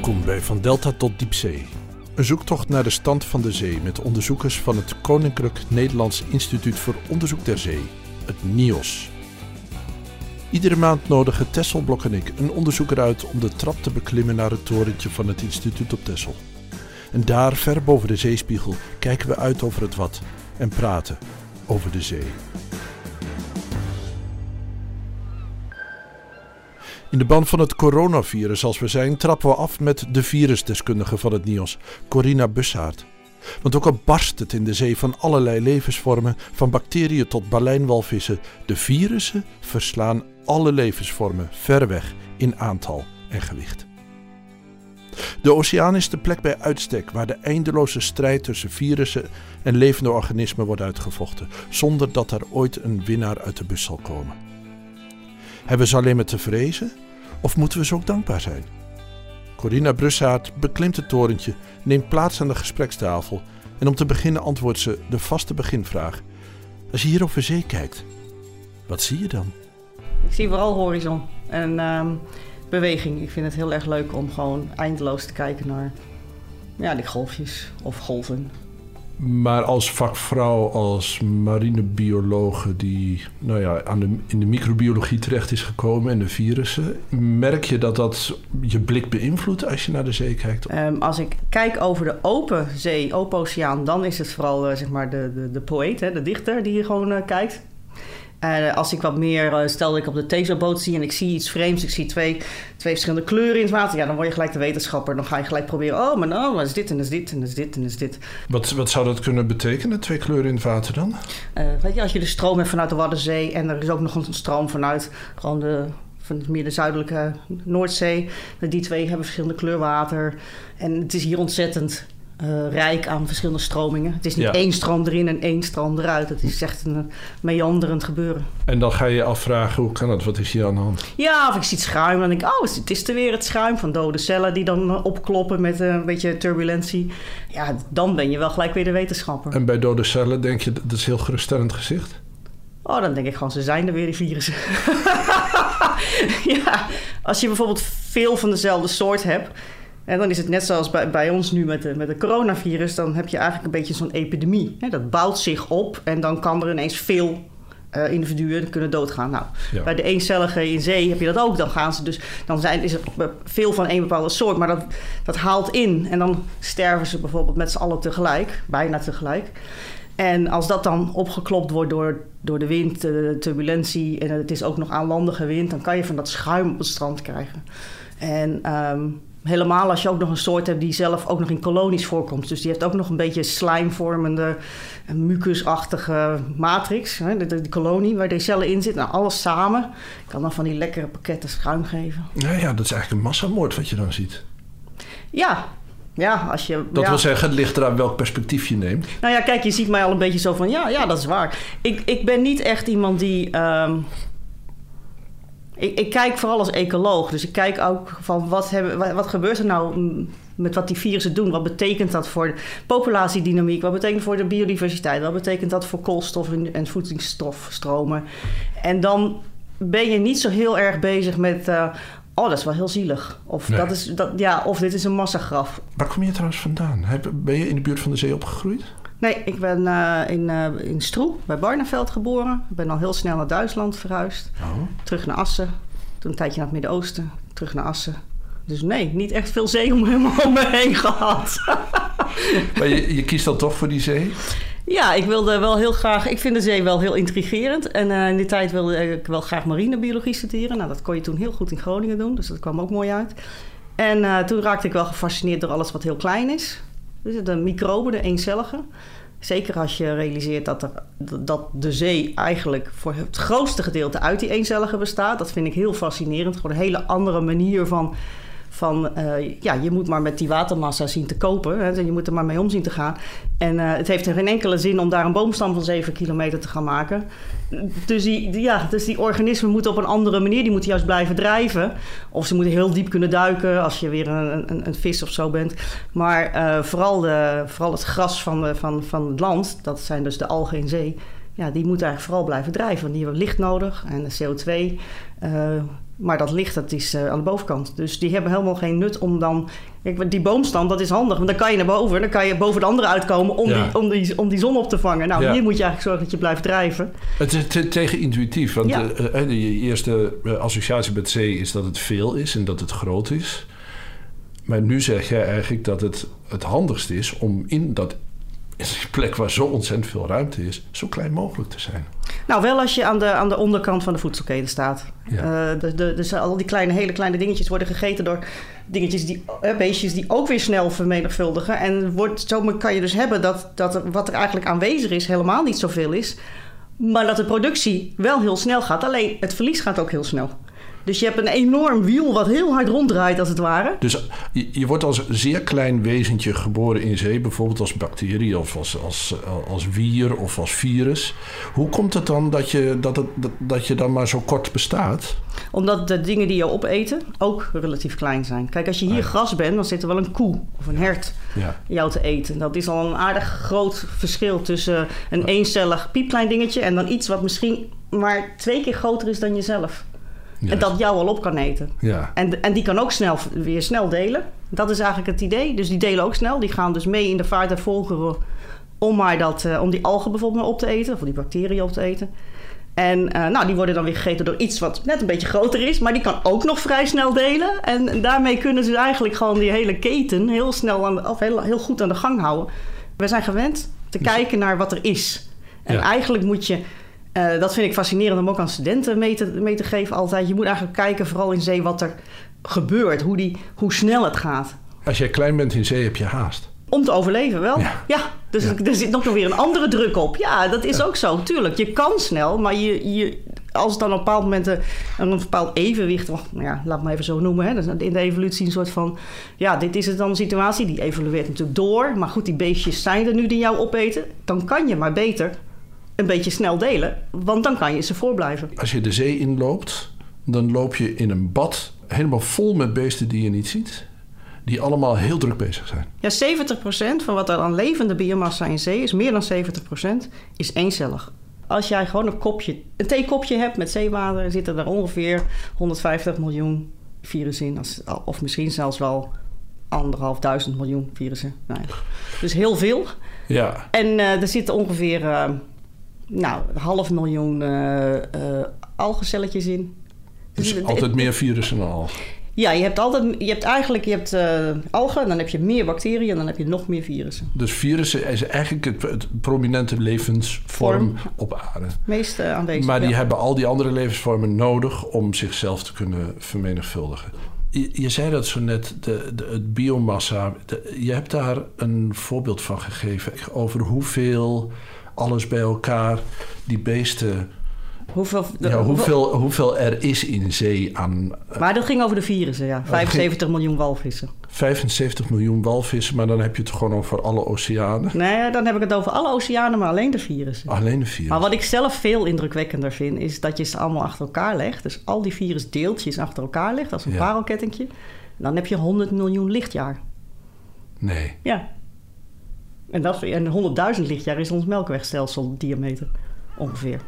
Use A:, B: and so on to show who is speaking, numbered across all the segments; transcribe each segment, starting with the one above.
A: Welkom bij Van Delta tot Diepzee. Een zoektocht naar de stand van de zee met onderzoekers van het Koninklijk Nederlands Instituut voor Onderzoek der Zee, het NIOS. Iedere maand nodigen Tesselblok en ik een onderzoeker uit om de trap te beklimmen naar het torentje van het instituut op Tessel. En daar, ver boven de zeespiegel, kijken we uit over het wat en praten over de zee. In de band van het coronavirus als we zijn, trappen we af met de virusdeskundige van het NIOS, Corina Bussaert. Want ook al barst het in de zee van allerlei levensvormen, van bacteriën tot balijnwalvissen, de virussen verslaan alle levensvormen ver weg in aantal en gewicht. De oceaan is de plek bij uitstek waar de eindeloze strijd tussen virussen en levende organismen wordt uitgevochten, zonder dat er ooit een winnaar uit de bus zal komen. Hebben we ze alleen maar te vrezen of moeten we ze ook dankbaar zijn? Corina Brussaert beklimt het torentje, neemt plaats aan de gesprekstafel en om te beginnen antwoordt ze de vaste beginvraag. Als je hier over zee kijkt, wat zie je dan?
B: Ik zie vooral horizon en ehm, beweging. Ik vind het heel erg leuk om gewoon eindeloos te kijken naar ja, die golfjes of golven.
A: Maar als vakvrouw, als marinebiologe die nou ja, aan de, in de microbiologie terecht is gekomen en de virussen, merk je dat dat je blik beïnvloedt als je naar de zee kijkt?
B: Ehm, als ik kijk over de open zee, open oceaan, dan is het vooral eh, zeg maar de, de, de poëet, hè, de dichter, die hier gewoon uh, kijkt. En als ik wat meer, uh, stel dat ik op de Tezo-boot zie en ik zie iets vreemds, ik zie twee, twee verschillende kleuren in het water, ja, dan word je gelijk de wetenschapper. Dan ga je gelijk proberen, oh, maar nou, wat is dit en is dit en is dit en is dit.
A: Wat, wat zou dat kunnen betekenen, twee kleuren in het water dan?
B: Uh, weet je, als je de stroom hebt vanuit de Waddenzee en er is ook nog een stroom vanuit gewoon de, van meer de zuidelijke Noordzee. Die twee hebben verschillende kleurwater. En het is hier ontzettend uh, rijk aan verschillende stromingen. Het is niet
A: Ja.
B: één stroom erin en één stroom eruit. Het is echt een uh, meanderend gebeuren.
A: En dan ga je je afvragen, hoe kan dat? Wat is hier aan de hand?
B: Ja, of ik zie het schuim en dan denk ik... oh, het is er weer het schuim van dode cellen... die dan uh, opkloppen met een beetje turbulentie. Ja, dan ben je wel gelijk weer de wetenschapper.
A: En bij dode cellen denk je, dat is heel geruststellend gezicht?
B: Oh, dan denk ik gewoon, ze zijn er weer, die virussen. ja, als je bijvoorbeeld veel van dezelfde soort hebt... En dan is het net zoals bij, bij ons nu met de, met de coronavirus. Dan heb je eigenlijk een beetje zo'n epidemie. Hè? Dat bouwt zich op en dan kan er ineens veel uh, individuen kunnen doodgaan. Nou,
A: Ja.
B: bij de eencellige in zee heb je dat ook. Dan gaan ze dus, dan zijn, is het veel van één bepaalde soort, maar dat, dat haalt in. En dan sterven ze bijvoorbeeld met z'n allen tegelijk, bijna tegelijk. En als dat dan opgeklopt wordt door, door de wind, de turbulentie en het is ook nog aanlandige wind, dan kan je van dat schuim op het strand krijgen. En um, helemaal als je ook nog een soort hebt die zelf ook nog in kolonies voorkomt. Dus die heeft ook nog een beetje slijmvormende, mucusachtige matrix. Hè, de, de, de, kolonie waar deze cellen in zitten. Nou, alles samen kan dan van die lekkere pakketten schuim geven.
A: Ja, ja, dat is eigenlijk een massamoord wat je dan ziet.
B: Ja, ja, als je...
A: Dat
B: ja.
A: wil zeggen, het ligt eraan welk perspectief je neemt.
B: Nou ja, kijk, je ziet mij al een beetje zo van... Ja, ja, dat is waar. Ik, ik ben niet echt iemand die... Um, ik, ik, kijk vooral als ecoloog. Dus ik kijk ook van wat, hebben, wat, wat, gebeurt er nou met wat die virussen doen? Wat betekent dat voor de populatiedynamiek? Wat betekent voor de biodiversiteit? Wat betekent dat voor koolstof en, en voedingsstofstromen? En dan ben je niet zo heel erg bezig met... Uh, oh, dat is wel heel zielig. Of, nee. dat is, dat, ja, of dit is een massagraf.
A: Waar kom je trouwens vandaan? Ben je in de buurt van de zee opgegroeid?
B: Nee, ik ben uh, in, uh, in Stroe, bij Barneveld geboren. Ik ben al heel snel naar Duitsland verhuisd.
A: Oh.
B: Terug naar Assen. Toen een tijdje naar het Midden-Oosten. Terug naar Assen. Dus nee, niet echt veel zee om, om me heen gehad.
A: maar je, je, kiest dan toch voor die zee?
B: Ja, ik wilde wel heel graag... Ik vind de zee wel heel intrigerend. En uh, in die tijd wilde ik wel graag marinebiologie studeren. Nou, dat kon je toen heel goed in Groningen doen. Dus dat kwam ook mooi uit. En uh, toen raakte ik wel gefascineerd door alles wat heel klein is. Dus de microben, de eencellige. Zeker als je realiseert dat, er, dat de zee eigenlijk voor het grootste gedeelte uit die eencellige bestaat. Dat vind ik heel fascinerend. Gewoon een hele andere manier van. Van uh, ja, je moet maar met die watermassa zien te kopen. Hè, je moet er maar mee om zien te gaan. En uh, het heeft er geen enkele zin om daar een boomstam van 7 kilometer te gaan maken. Dus die, ja, dus die organismen moeten op een andere manier, die moeten juist blijven drijven. Of ze moeten heel diep kunnen duiken als je weer een, een, een vis of zo bent. Maar uh, vooral, de, vooral het gras van, van, van het land, dat zijn dus de algen in zee. Ja, die moeten eigenlijk vooral blijven drijven. Want die hebben licht nodig en de CO2. Uh, Maar dat licht dat is uh, aan de bovenkant. Dus die hebben helemaal geen nut om dan... Kijk, die boomstam, dat is handig. Want dan kan je naar boven. Dan kan je boven de andere uitkomen om, die, om, die, om die zon op te vangen. Nou, hier moet je eigenlijk zorgen dat je blijft drijven.
A: Het is te, tegenintuïtief. Want ja. de, de, de, eerste associatie met zee is dat het veel is en dat het groot is. Maar nu zeg jij eigenlijk dat het het handigst is om in dat in die plek waar zo ontzettend veel ruimte is, zo klein mogelijk te zijn.
B: Nou, wel als je aan de, aan de onderkant van de voedselketen staat. Ja. Uh, dus al die kleine, hele kleine dingetjes worden gegeten door dingetjes die, uh, beestjes die ook weer snel vermenigvuldigen. En wordt, zo kan je dus hebben dat, dat wat er eigenlijk aanwezig is helemaal niet zoveel is. Maar dat de productie wel heel snel gaat. Alleen het verlies gaat ook heel snel. Dus je hebt een enorm wiel wat heel hard ronddraait, als het ware.
A: Dus je, je wordt als zeer klein wezentje geboren in zee, bijvoorbeeld als bacterie of als, als, als wier of als virus. Hoe komt het dan dat je, dat, het, dat, dat je dan maar zo kort bestaat?
B: Omdat de dingen die je opeten ook relatief klein zijn. Kijk, als je hier ah, gras bent, dan zit er wel een koe of een hert ja. jou te eten. Dat is al een aardig groot verschil tussen een eencellig piepklein dingetje en dan iets wat misschien maar twee keer groter is dan jezelf. En dat jou al op kan eten. Ja. En, en die kan ook snel, weer snel delen. Dat is eigenlijk het idee. Dus die delen ook snel. Die gaan dus mee in de vaart der volgeren om, maar dat, uh, om die algen bijvoorbeeld op te eten. Of die bacteriën op te eten. En uh, nou, die worden dan weer gegeten door iets wat net een beetje groter is. Maar die kan ook nog vrij snel delen. En daarmee kunnen ze eigenlijk gewoon die hele keten heel snel aan de, of heel, heel goed aan de gang houden. We zijn gewend te dus- kijken naar wat er is. En eigenlijk moet je uh, dat vind ik fascinerend om ook aan studenten mee te, mee te geven altijd. Je moet eigenlijk kijken, vooral in zee, wat er gebeurt. Hoe, die, hoe snel het gaat.
A: Als jij klein bent in zee, heb je haast.
B: Om te overleven wel. Ja, dus er zit nog weer een andere druk op. Ja, dat is ook zo. Tuurlijk, je kan snel, maar je, je, als het dan op een bepaald moment een, een bepaald evenwicht, nou ja, laat me even zo noemen, hè, dus in de evolutie een soort van, ja, dit is het dan een situatie, die evolueert natuurlijk door, maar goed, die beestjes zijn er nu die jou opeten, dan kan je maar beter een beetje snel delen, want dan kan je ze voorblijven.
A: Als je de zee inloopt, dan loop je in een bad helemaal vol met beesten die je niet ziet. Die allemaal heel druk bezig zijn.
B: Ja, 70% van wat er aan levende biomassa in zee is, meer dan 70%, is eencellig. Als jij gewoon een kopje, een theekopje hebt met zeewater, zitten er ongeveer 150 miljoen virussen in. Of misschien zelfs wel anderhalfduizend miljoen virussen. Nee. Dus heel veel. Ja. En uh, er zitten ongeveer uh, nou, half miljoen uh, uh, algencelletjes in.
A: Dus, dus altijd meer virussen dan algen?
B: Ja, je hebt altijd, je hebt eigenlijk, je hebt uh, algen, dan heb je meer bacteriën en dan heb je nog meer virussen.
A: Dus virussen is eigenlijk het, het prominente levensvorm op aarde.
B: Meest aanwezig.
A: Maar die hebben al die andere levensvormen nodig om zichzelf te kunnen vermenigvuldigen. Je, je zei dat zo net, de, de, het biomassa. je hebt daar een voorbeeld van gegeven over hoeveel alles bij elkaar, die beesten. Hoeveel, ja, hoeveel, hoeveel er is in zee aan.
B: Eh, maar dat ging over de virussen, ja. 75 miljoen walvissen.
A: 75 miljoen walvissen, maar dan heb je het gewoon over alle oceanen.
B: Nee, dan heb ik het over alle oceanen, maar alleen de virussen.
A: Alleen de virussen.
B: Maar wat ik zelf veel indrukwekkender vind, is dat je ze allemaal achter elkaar legt. Dus al die virusdeeltjes achter elkaar legt, als een ja. parelkettingje. Dan heb je 100 miljoen lichtjaar.
A: Nee.
B: Ja. En, dat, en 100.000 lichtjaar is ons melkwegstelsel diameter ongeveer.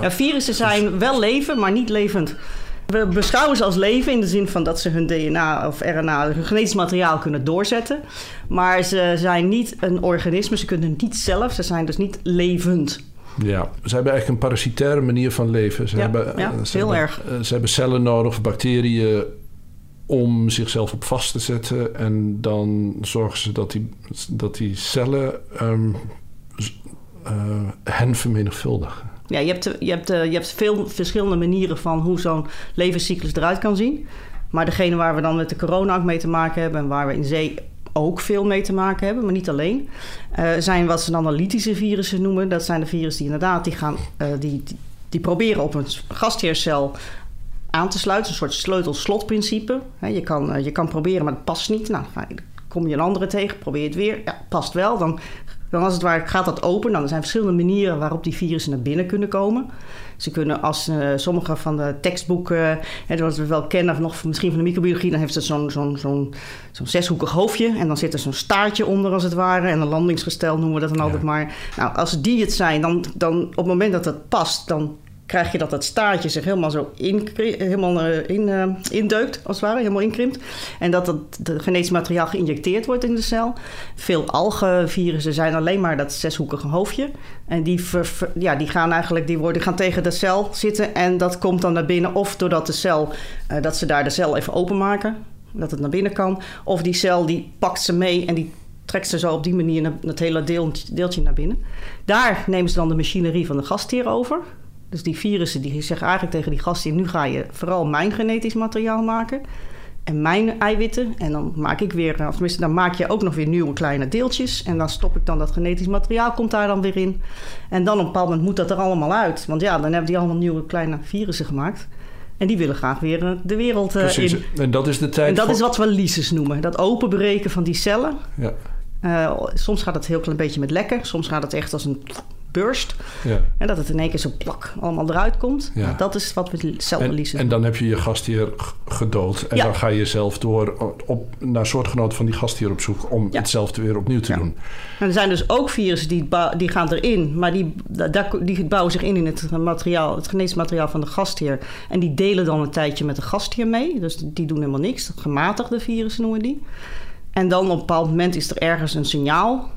B: Ja, virussen zijn wel leven, maar niet levend. We beschouwen ze als leven in de zin van dat ze hun DNA of RNA, hun genetisch materiaal kunnen doorzetten. Maar ze zijn niet een organisme, ze kunnen niet zelf, ze zijn dus niet levend.
A: Ja, ze hebben eigenlijk een parasitaire manier van leven. Ze
B: ja,
A: hebben,
B: ja, ze heel erg.
A: Eh, ze hebben cellen nodig, bacteriën, om zichzelf op vast te zetten. En dan zorgen ze dat die, dat die cellen um, uh, hen vermenigvuldigen.
B: Ja, je hebt, je, hebt, je hebt veel verschillende manieren van hoe zo'n levenscyclus eruit kan zien. Maar degene waar we dan met de corona ook mee te maken hebben... en waar we in zee ook veel mee te maken hebben, maar niet alleen. Uh, zijn wat ze analytische virussen noemen. Dat zijn de virussen die inderdaad die gaan, uh, die, die, proberen op een gastheercel aan te sluiten. Een soort sleutel-slot-principe. je, kan, uh, je kan proberen, maar het past niet. Nou, kom je een andere tegen, probeer het weer. Ja, past wel. Dan Dan als het ware gaat dat open. Nou, er zijn verschillende manieren waarop die virussen naar binnen kunnen komen. Ze kunnen als uh, sommige van de tekstboeken, hè, zoals we wel kennen, of nog misschien van de microbiologie, dan heeft het zo'n zo'n zo'n zo'n zeshoekig hoofdje. En dan zit er zo'n staartje onder, als het ware. En een landingsgestel noemen we dat dan altijd maar. Nou, als die het zijn, dan, dan op het moment dat het past, dan krijg je dat dat staartje zich helemaal zo in, helemaal eh, in, uh, indeukt, als het ware, helemaal inkrimpt. En dat het genetisch materiaal geïnjecteerd wordt in de cel. Veel algenvirussen zijn alleen maar dat zeshoekige hoofdje. En die, ja, die gaan eigenlijk die worden, gaan tegen de cel zitten en dat komt dan naar binnen. Of doordat de cel, uh, dat ze daar de cel even openmaken, dat het naar binnen kan. Of die cel die pakt ze mee en die trekt ze zo op die manier het hele deeltje naar binnen. Daar nemen ze dan de machinerie van de gastheer over. Dus die virussen die zeggen eigenlijk tegen die gasten... nu ga je vooral mijn genetisch materiaal maken... en mijn eiwitten. En dan maak ik weer... Of tenminste, dan maak je ook nog weer nieuwe kleine deeltjes... en dan stop ik dan dat genetisch materiaal, komt daar dan weer in. En dan op een bepaald moment moet dat er allemaal uit. Want ja, dan hebben die allemaal nieuwe kleine virussen gemaakt... En die willen graag weer eh, de wereld uh, Precies. in.
A: En dat is de tijd.
B: En dat is wat we lyses noemen. Dat openbreken van die cellen.
A: Ja.
B: Uh, soms gaat het heel klein beetje met lekken. Soms gaat het echt als een burst.
A: Ja.
B: En dat het in één keer zo plak allemaal eruit komt.
A: Ja.
B: Dat is wat we zelf verliezen.
A: En, en dan heb je je gastheer gedood. En dan ga je zelf door op, naar soortgenoten van die gastheer op zoek... om hetzelfde weer opnieuw te doen.
B: En er zijn dus ook virussen die, die gaan erin... maar die, die bouwen zich in in het materiaal, het genetisch materiaal van de gastheer. En die delen dan een tijdje met de gastheer mee. Dus die doen helemaal niks. Gematigde virussen noemen die. En dan op een bepaald moment is er ergens een signaal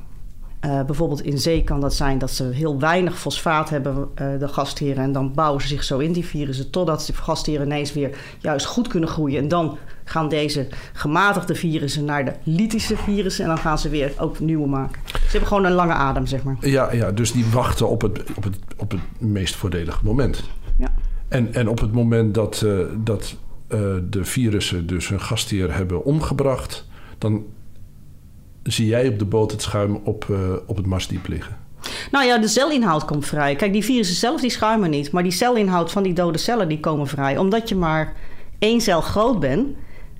B: uh, bijvoorbeeld in zee kan dat zijn dat ze heel weinig fosfaat hebben, uh, de gastheren. En dan bouwen ze zich zo in die virussen totdat de gastheren ineens weer juist goed kunnen groeien. En dan gaan deze gematigde virussen naar de lytische virussen. En dan gaan ze weer ook nieuwe maken. Ze hebben gewoon een lange adem, zeg maar.
A: Ja, ja dus die wachten op het, op het, op het meest voordelige moment.
B: Ja.
A: En, en op het moment dat, uh, dat de virussen dus hun gastheer hebben omgebracht... dan zie jij op de boot het schuim op, uh, op het marsdiep liggen?
B: Nou ja, de celinhoud komt vrij. Kijk, die virussen zelf die schuimen niet. Maar die celinhoud van die dode cellen die komen vrij. Omdat je maar één cel groot bent,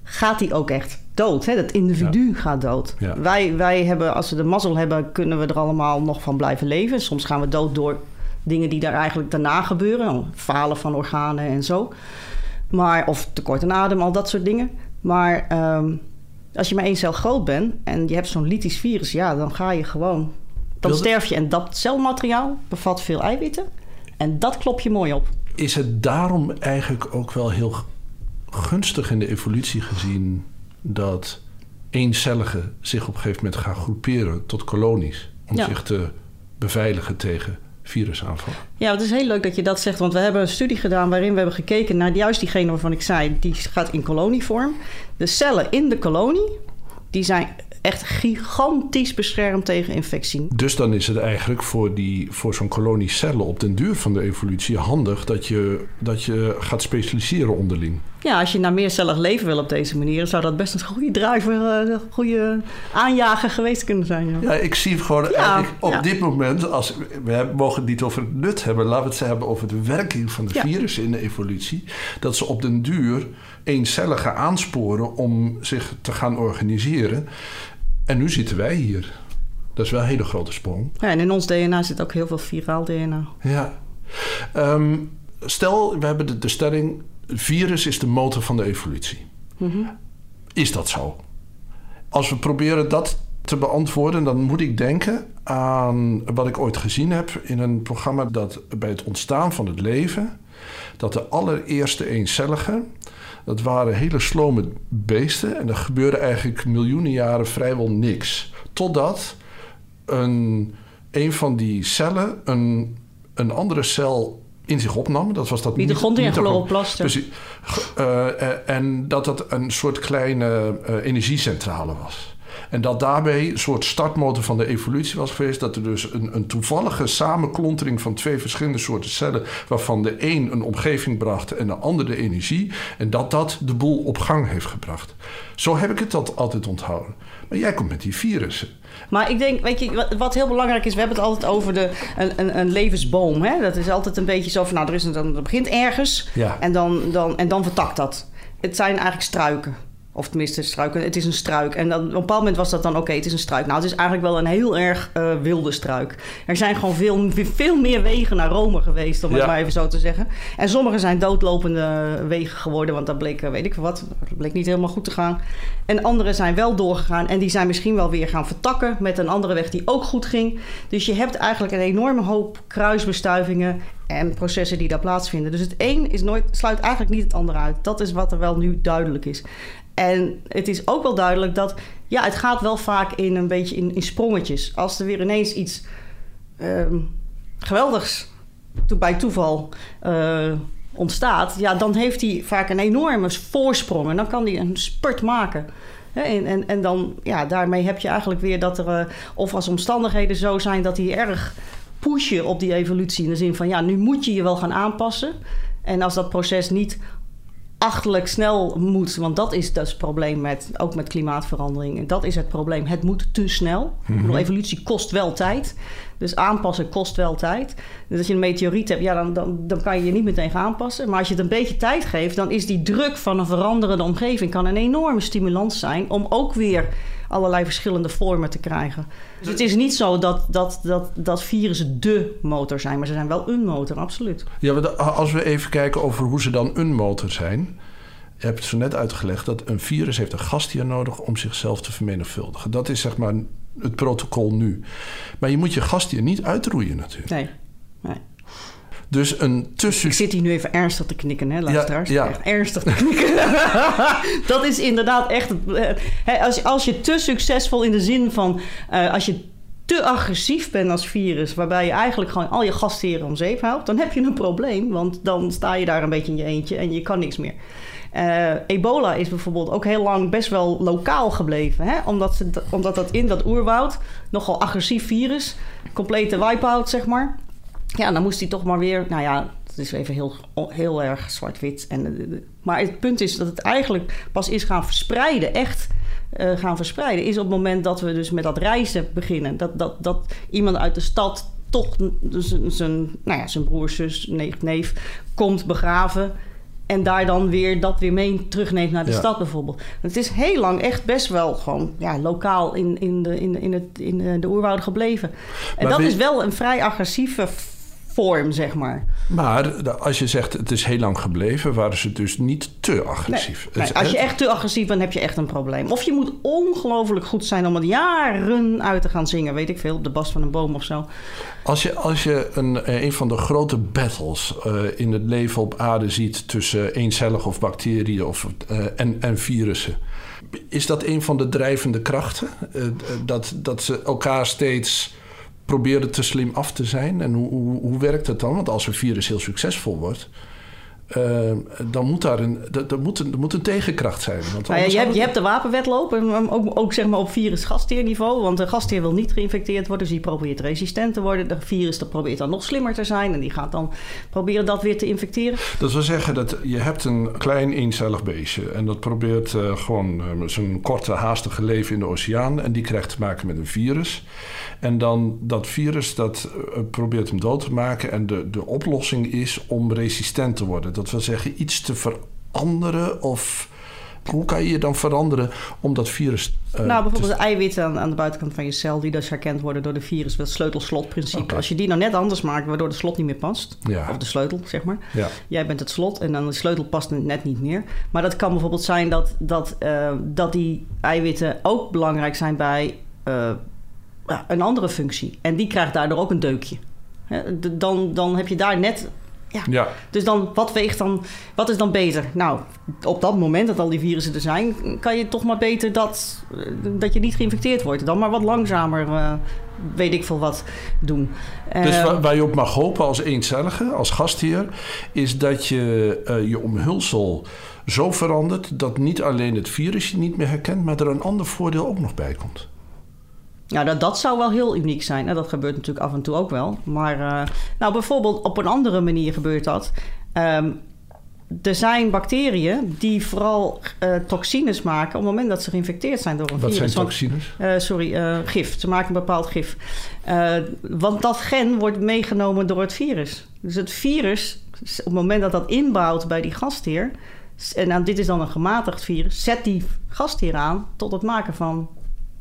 B: gaat die ook echt dood. Hè? Dat individu gaat dood.
A: Ja.
B: Wij, wij hebben, als we de mazzel hebben, kunnen we er allemaal nog van blijven leven. Soms gaan we dood door dingen die daar eigenlijk daarna gebeuren. Falen van organen en zo. Maar, of tekort aan adem, al dat soort dingen. Maar... Um, als je maar één cel groot bent en je hebt zo'n lytisch virus, ja, dan ga je gewoon. Dan sterf je. En dat celmateriaal bevat veel eiwitten. En dat klop je mooi op.
A: Is het daarom eigenlijk ook wel heel gunstig in de evolutie gezien dat eencelligen zich op een gegeven moment gaan groeperen tot kolonies om zich te beveiligen tegen virusaanvallen?
B: Ja, het is heel leuk dat je dat zegt, want we hebben een studie gedaan waarin we hebben gekeken naar juist diegene waarvan ik zei, die gaat in kolonievorm. De cellen in de kolonie, die zijn echt gigantisch beschermd tegen infectie.
A: Dus dan is het eigenlijk voor, die, voor zo'n kolonie cellen op den duur van de evolutie handig dat je, dat je gaat specialiseren onderling.
B: Ja, als je naar meercellig leven wil op deze manier, zou dat best een goede driver, een eh, goede aanjager geweest kunnen zijn.
A: Ja, ja ik zie gewoon ja, eigenlijk op dit moment, als we mogen het niet over het nut hebben, laten we het hebben over de werking van de virussen in de evolutie, dat ze op den duur eencellige aansporen om zich te gaan organiseren. En nu zitten wij hier. Dat is wel een hele grote sprong.
B: Ja, en in ons DNA zit ook heel veel viraal DNA.
A: Ja. Um, stel, we hebben de, de stelling... virus is de motor van de evolutie.
B: Mm -hmm.
A: Is dat zo? Als we proberen dat te beantwoorden... dan moet ik denken aan wat ik ooit gezien heb... in een programma dat bij het ontstaan van het leven... dat de allereerste eencelligen dat waren hele slome beesten. En er gebeurde eigenlijk miljoenen jaren vrijwel niks. Totdat een, een van die cellen een, een andere cel in zich opnam. Dat was dat
B: niet de grond in chloroplasten.
A: Precies. Uh, en dat dat een soort kleine uh, energiecentrale was. En dat daarbij een soort startmotor van de evolutie was geweest. Dat er dus een, een toevallige samenklontering van twee verschillende soorten cellen. waarvan de een een omgeving bracht en de ander de energie. En dat dat de boel op gang heeft gebracht. Zo heb ik het dat altijd onthouden. Maar jij komt met die virussen.
B: Maar ik denk, weet je, wat, heel belangrijk is, we hebben het altijd over de, een, een, een levensboom. Hè? Dat is altijd een beetje zo van, nou, er is een, dat begint ergens
A: ja.
B: en, dan, dan, en dan vertakt dat. Het zijn eigenlijk struiken Of tenminste, struiken. Het is een struik. En dan, op een bepaald moment was dat dan oké, het is een struik. Nou, het is eigenlijk wel een heel erg uh, wilde struik. Er zijn gewoon veel, veel meer wegen naar Rome geweest, om het maar even zo te zeggen. En sommige zijn doodlopende wegen geworden, want dat bleek, weet ik wat, dat bleek niet helemaal goed te gaan. En andere zijn wel doorgegaan en die zijn misschien wel weer gaan vertakken met een andere weg die ook goed ging. Dus je hebt eigenlijk een enorme hoop kruisbestuivingen en processen die daar plaatsvinden. Dus het een is nooit, sluit eigenlijk niet het andere uit. Dat is wat er wel nu duidelijk is. En het is ook wel duidelijk dat, ja, het gaat wel vaak in een beetje in, in sprongetjes. Als er weer ineens iets uh, geweldigs bij toeval uh, ontstaat, ja, dan heeft hij vaak een enorme voorsprong en dan kan hij een spurt maken. En, en, en dan, ja, daarmee heb je eigenlijk weer dat er, uh, of als omstandigheden zo zijn dat die erg pushen op die evolutie. In de zin van, ja, nu moet je je wel gaan aanpassen. En als dat proces niet achterlijk snel moet. Want dat is dus het probleem met, ook met klimaatverandering. En dat is het probleem. Het moet te snel. Mm evolutie kost wel tijd. Dus aanpassen kost wel tijd. Dus als je een meteoriet hebt, ja, dan, dan, dan kan je je niet meteen gaan aanpassen. Maar als je het een beetje tijd geeft, dan is die druk van een veranderende omgeving kan een enorme stimulans zijn om ook weer allerlei verschillende vormen te krijgen. Dus het is niet zo dat, dat, dat, dat virussen de motor zijn, maar ze zijn wel een motor, absoluut.
A: Ja, als we even kijken over hoe ze dan een motor zijn. Je hebt het zo net uitgelegd dat een virus heeft een gastheer nodig om zichzelf te vermenigvuldigen. Dat is zeg maar het protocol nu. Maar je moet je gastheer niet uitroeien natuurlijk.
B: Nee, nee.
A: Dus een tussen...
B: Ik zit hier nu even ernstig te knikken, hè, luisteraars? Ja, ja. Echt ernstig te knikken. dat is inderdaad echt... Eh, als, als je te succesvol in de zin van... Uh, als je te agressief bent als virus... waarbij je eigenlijk gewoon al je gastheren om zeep houdt... dan heb je een probleem, want dan sta je daar een beetje in je eentje... en je kan niks meer. Uh, ebola is bijvoorbeeld ook heel lang best wel lokaal gebleven. Hè? Omdat, ze, omdat dat in dat oerwoud nogal agressief virus, complete wipe-out zeg maar. Ja, dan moest hij toch maar weer, nou ja, het is even heel, heel erg zwart-wit. En, eh, maar het punt is dat het eigenlijk pas is gaan verspreiden, echt uh, gaan verspreiden, is op het moment dat we dus met dat reizen beginnen. Dat, dat, dat iemand uit de stad toch zijn, nou ja, zijn broer, zus, neef, neef komt begraven. En daar dan weer dat weer mee terugneemt naar de stad bijvoorbeeld. Het is heel lang echt best wel gewoon ja, lokaal in, in, de, in, in, het, in de oerwouden gebleven. En dat is wel een vrij agressieve vorm, zeg maar.
A: Maar als je zegt het is heel lang gebleven, waren ze dus niet te agressief.
B: Nee, als je echt te agressief bent, heb je echt een probleem. Of je moet ongelooflijk goed zijn om het jaren uit te gaan zingen. Weet ik veel, op de bast van een boom of zo.
A: Als je, als je een, eh, een van de grote battles uh, in het leven op aarde ziet tussen eencellige of bacteriën of, uh, en, en virussen. Is dat een van de drijvende krachten? Uh, dat, dat ze elkaar steeds proberen te slim af te zijn. En hoe, hoe, hoe werkt het dan? Want als een virus heel succesvol wordt, uh, dan moet daar een, er, moet een, er moet een tegenkracht zijn.
B: Want nou ja, je, hebt, je hebt de wapenwetloop, ook, ook zeg maar op virus-gastheerniveau. Want de gastheer wil niet geïnfecteerd worden, dus die probeert resistent te worden. De virus dat probeert dan nog slimmer te zijn en die gaat dan proberen dat weer te infecteren.
A: Dat wil zeggen dat je hebt een klein eencellig beestje en dat probeert uh, gewoon uh, zijn korte, haastige leven in de oceaan. En die krijgt te maken met een virus. En dan dat virus dat probeert hem dood te maken. En de, de oplossing is om resistent te worden. Dat wil zeggen iets te veranderen of... Hoe kan je je dan veranderen om dat virus...
B: Uh, nou, bijvoorbeeld de eiwitten aan, aan, de buitenkant van je cel... die dus herkend worden door de virus. Het sleutelslotprincipe. Okay. Als je die nou net anders maakt... waardoor de slot niet meer past. Ja. Of de sleutel, zeg maar. Ja. Jij bent het slot en dan de sleutel past net niet meer. Maar dat kan bijvoorbeeld zijn dat, dat, uh, dat die eiwitten ook belangrijk zijn... bij uh, een andere functie. En die krijgt daardoor ook een deukje. Dan, dan heb je daar net ja. ja. Dus dan, wat weegt dan, wat is dan beter? Nou, op dat moment dat al die virussen er zijn, kan je toch maar beter dat, eh, dat je niet geïnfecteerd wordt. Dan maar wat langzamer, uh, weet ik veel wat, doen.
A: Dus uh, waar je op mag hopen als eencellige, als gastheer, is dat je uh, je omhulsel zo verandert dat niet alleen het virus je niet meer herkent, maar er een ander voordeel ook nog bij komt.
B: Ja, dat, dat zou wel heel uniek zijn. En dat gebeurt natuurlijk af en toe ook wel. Maar uh, nou, bijvoorbeeld op een andere manier gebeurt dat. Um, er zijn bacteriën die vooral uh, toxines maken op het moment dat ze geïnfecteerd zijn door een
A: Wat
B: virus.
A: Wat zijn toxines?
B: Uh, sorry, gif. Ze maken een bepaald gif. want dat gen wordt meegenomen door het virus. Dus het virus, op het moment dat dat inbouwt bij die gastheer en nou, dit is dan een gematigd virus, zet die gastheer aan tot het maken van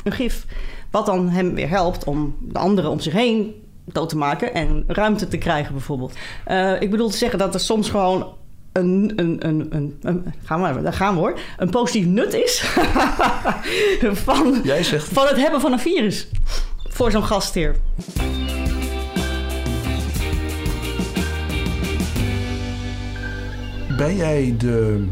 B: een gif. Wat dan hem weer helpt om de anderen om zich heen dood te maken en ruimte te krijgen, bijvoorbeeld. Uh, ik bedoel te zeggen dat er soms gewoon een, een, een, een, een, gaan we, daar gaan we hoor, een positief nut is van,
A: Jij zegt...
B: van het hebben van een virus voor zo'n gastheer.
A: Ben jij de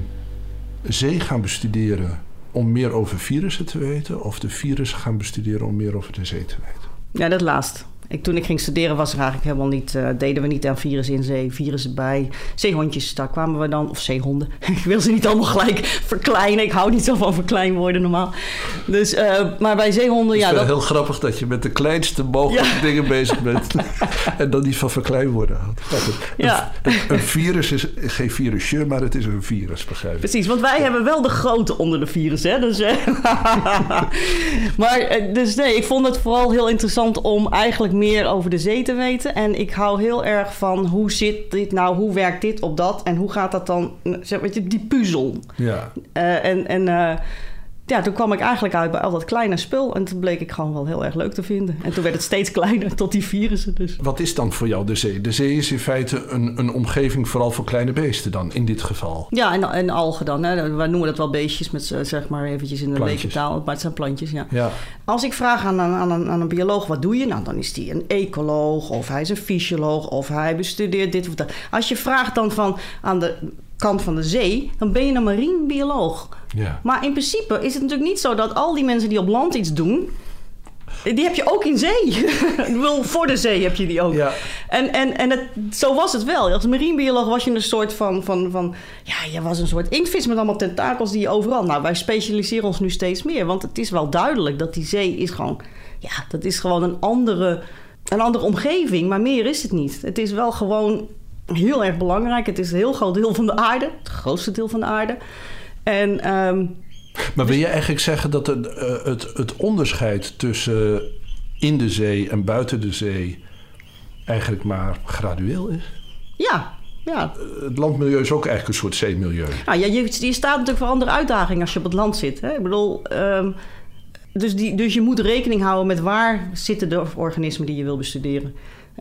A: zee gaan bestuderen om meer over virussen te weten, of de virussen gaan bestuderen om meer over de zee te weten?
B: Ja, dat laatst. Ik, toen ik ging studeren was er eigenlijk helemaal niet, uh, deden we niet aan virussen in zee, virussen bij. Zeehondjes, daar kwamen we dan, of zeehonden. ik wil ze niet allemaal gelijk verkleinen. Ik hou niet zo van verkleinwoorden normaal. Dus, uh, maar bij zeehonden, ja.
A: Het is
B: dat...
A: heel grappig dat je met de kleinste mogelijke ja. dingen bezig bent. en dan niet van verkleinwoorden houdt.
B: Ja.
A: Een, een, virus is geen virusje, maar het is een virus, begrijp ik.
B: Precies, want wij ja. hebben wel de grote onder de virus, hè. Dus, maar, dus nee, ik vond het vooral heel interessant om eigenlijk meer over de zee te weten. En ik hou heel erg van hoe zit dit nou, hoe werkt dit op dat en hoe gaat dat dan, zeg maar, die puzzel.
A: Ja.
B: Uh, en en uh, ja, toen kwam ik eigenlijk uit bij al dat kleine spul. En toen bleek ik gewoon wel heel erg leuk te vinden. En toen werd het steeds kleiner tot die virussen dus.
A: Wat is dan voor jou de zee? De zee is in feite een, een omgeving vooral voor kleine beesten dan, in dit geval.
B: Ja, en, en algen dan. Hè. Wij noemen dat wel beestjes, met, zeg maar eventjes in de leektaal. Maar het zijn plantjes, ja.
A: ja.
B: Als ik vraag aan, aan, een, aan een bioloog, wat doe je? Nou, dan is die een ecoloog of hij is een fysioloog of hij bestudeert dit of dat. Als je vraagt dan van aan de kant van de zee, dan ben je een marinebioloog.
A: Ja.
B: Maar in principe is het natuurlijk niet zo dat al die mensen die op land iets doen, die heb je ook in zee. Ik bedoel, voor de zee heb je die ook.
A: Ja.
B: En, en, en het, zo was het wel. Als marinebioloog was je een soort van, van, van... Ja, je was een soort inktvis met allemaal tentakels die je overal... Nou, wij specialiseren ons nu steeds meer. Want het is wel duidelijk dat die zee is gewoon... Ja, dat is gewoon een andere, een andere omgeving. Maar meer is het niet. Het is wel gewoon heel erg belangrijk. Het is een heel groot deel van de aarde. Het grootste deel van de aarde. En... Um,
A: maar wil je eigenlijk zeggen dat het, uh, het, het onderscheid tussen in de zee en buiten de zee eigenlijk maar gradueel is?
B: Ja, ja.
A: Het landmilieu is ook eigenlijk een soort zeemilieu.
B: Nou, ja, je, je staat natuurlijk voor andere uitdagingen als je op het land zit. Hè? Ik bedoel, um, dus, die, dus je moet rekening houden met waar zitten de organismen die je wil bestuderen.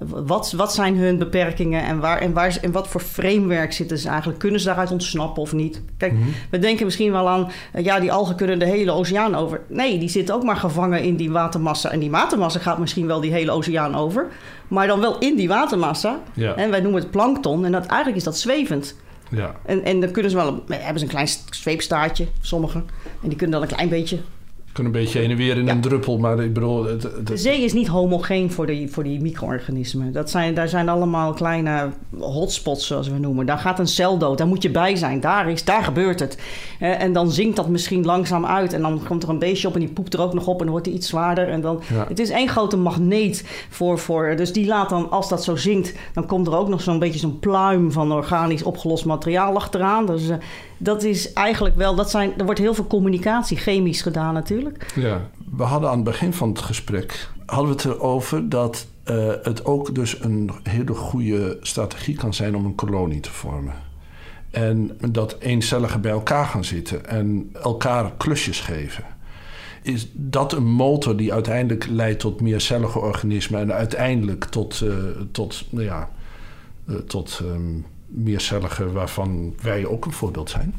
B: Wat, wat zijn hun beperkingen en, waar, en, waar, en wat voor framework zitten ze eigenlijk? Kunnen ze daaruit ontsnappen of niet? Kijk, mm-hmm. we denken misschien wel aan... ja, die algen kunnen de hele oceaan over. Nee, die zitten ook maar gevangen in die watermassa. En die watermassa gaat misschien wel die hele oceaan over. Maar dan wel in die watermassa.
A: Ja.
B: En wij noemen het plankton. En dat, eigenlijk is dat zwevend.
A: Ja.
B: En, en dan kunnen ze wel... Hebben ze een klein zweepstaartje, sommigen. En die kunnen dan een klein beetje
A: kunnen een beetje heen en weer in ja. een druppel, maar ik bedoel... Het, het,
B: de zee is niet homogeen voor die, voor die micro-organismen. Dat zijn, daar zijn allemaal kleine hotspots, zoals we noemen. Daar gaat een cel dood, daar moet je bij zijn. Daar, is, daar gebeurt het. en dan zinkt dat misschien langzaam uit. En dan komt er een beestje op en die poept er ook nog op... en dan wordt hij iets zwaarder. En dan,
A: ja.
B: Het is één grote magneet voor, voor... Dus die laat dan, als dat zo zinkt... dan komt er ook nog zo'n beetje zo'n pluim van organisch opgelost materiaal achteraan. Dus... Dat is eigenlijk wel, dat zijn, er wordt heel veel communicatie chemisch gedaan natuurlijk.
A: Ja, we hadden aan het begin van het gesprek, hadden we het erover dat uh, het ook dus een hele goede strategie kan zijn om een kolonie te vormen. En dat eencelligen bij elkaar gaan zitten en elkaar klusjes geven. Is dat een motor die uiteindelijk leidt tot meercellige organismen en uiteindelijk tot, uh, tot nou ja, uh, tot um, meercellige waarvan wij ook een voorbeeld zijn?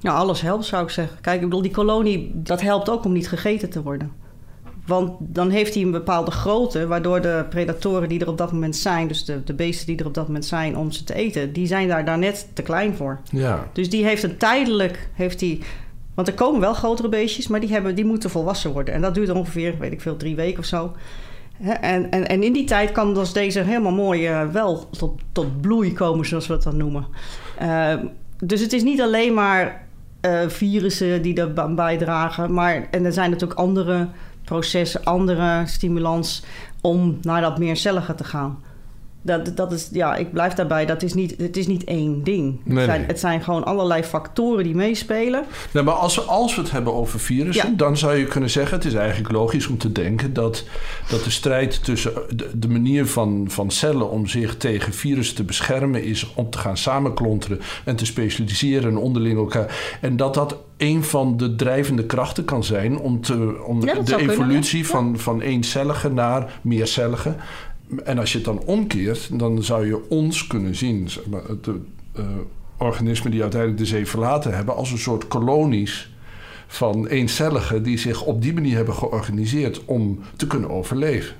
B: Nou, alles helpt zou ik zeggen. Kijk, ik bedoel, die kolonie, dat helpt ook om niet gegeten te worden. Want dan heeft hij een bepaalde grootte, waardoor de predatoren die er op dat moment zijn, dus de, de beesten die er op dat moment zijn om ze te eten, die zijn daar, daar net te klein voor.
A: Ja.
B: Dus die heeft een tijdelijk, heeft die, want er komen wel grotere beestjes, maar die, hebben, die moeten volwassen worden. En dat duurt ongeveer, weet ik veel, drie weken of zo. En, en, en in die tijd kan dus deze helemaal mooi uh, wel tot, tot bloei komen, zoals we het dan noemen. Uh, dus het is niet alleen maar uh, virussen die er bijdragen, maar en er zijn natuurlijk andere processen, andere stimulans om naar dat meercellige te gaan. Dat, dat is, ja, ik blijf daarbij. Dat is niet, het is niet één ding.
A: Nee,
B: het, zijn,
A: nee.
B: het zijn gewoon allerlei factoren die meespelen.
A: Nee, maar als, we- als we het hebben over virussen,
B: Ja.
A: dan zou je kunnen zeggen: het is eigenlijk logisch om te denken dat, dat de strijd tussen de, de manier van, van cellen om zich tegen virussen te beschermen is om te gaan samenklonteren en te specialiseren en onderling elkaar. En dat dat een van de drijvende krachten kan zijn om, te, om
B: Ja,
A: de
B: kunnen,
A: evolutie
B: ja.
A: van, van eencellige naar meercellige. En als je het dan omkeert, dan zou je ons kunnen zien, zeg maar, de eh, organismen die uiteindelijk de zee verlaten hebben, als een soort kolonies van eencelligen die zich op die manier hebben georganiseerd om te kunnen overleven.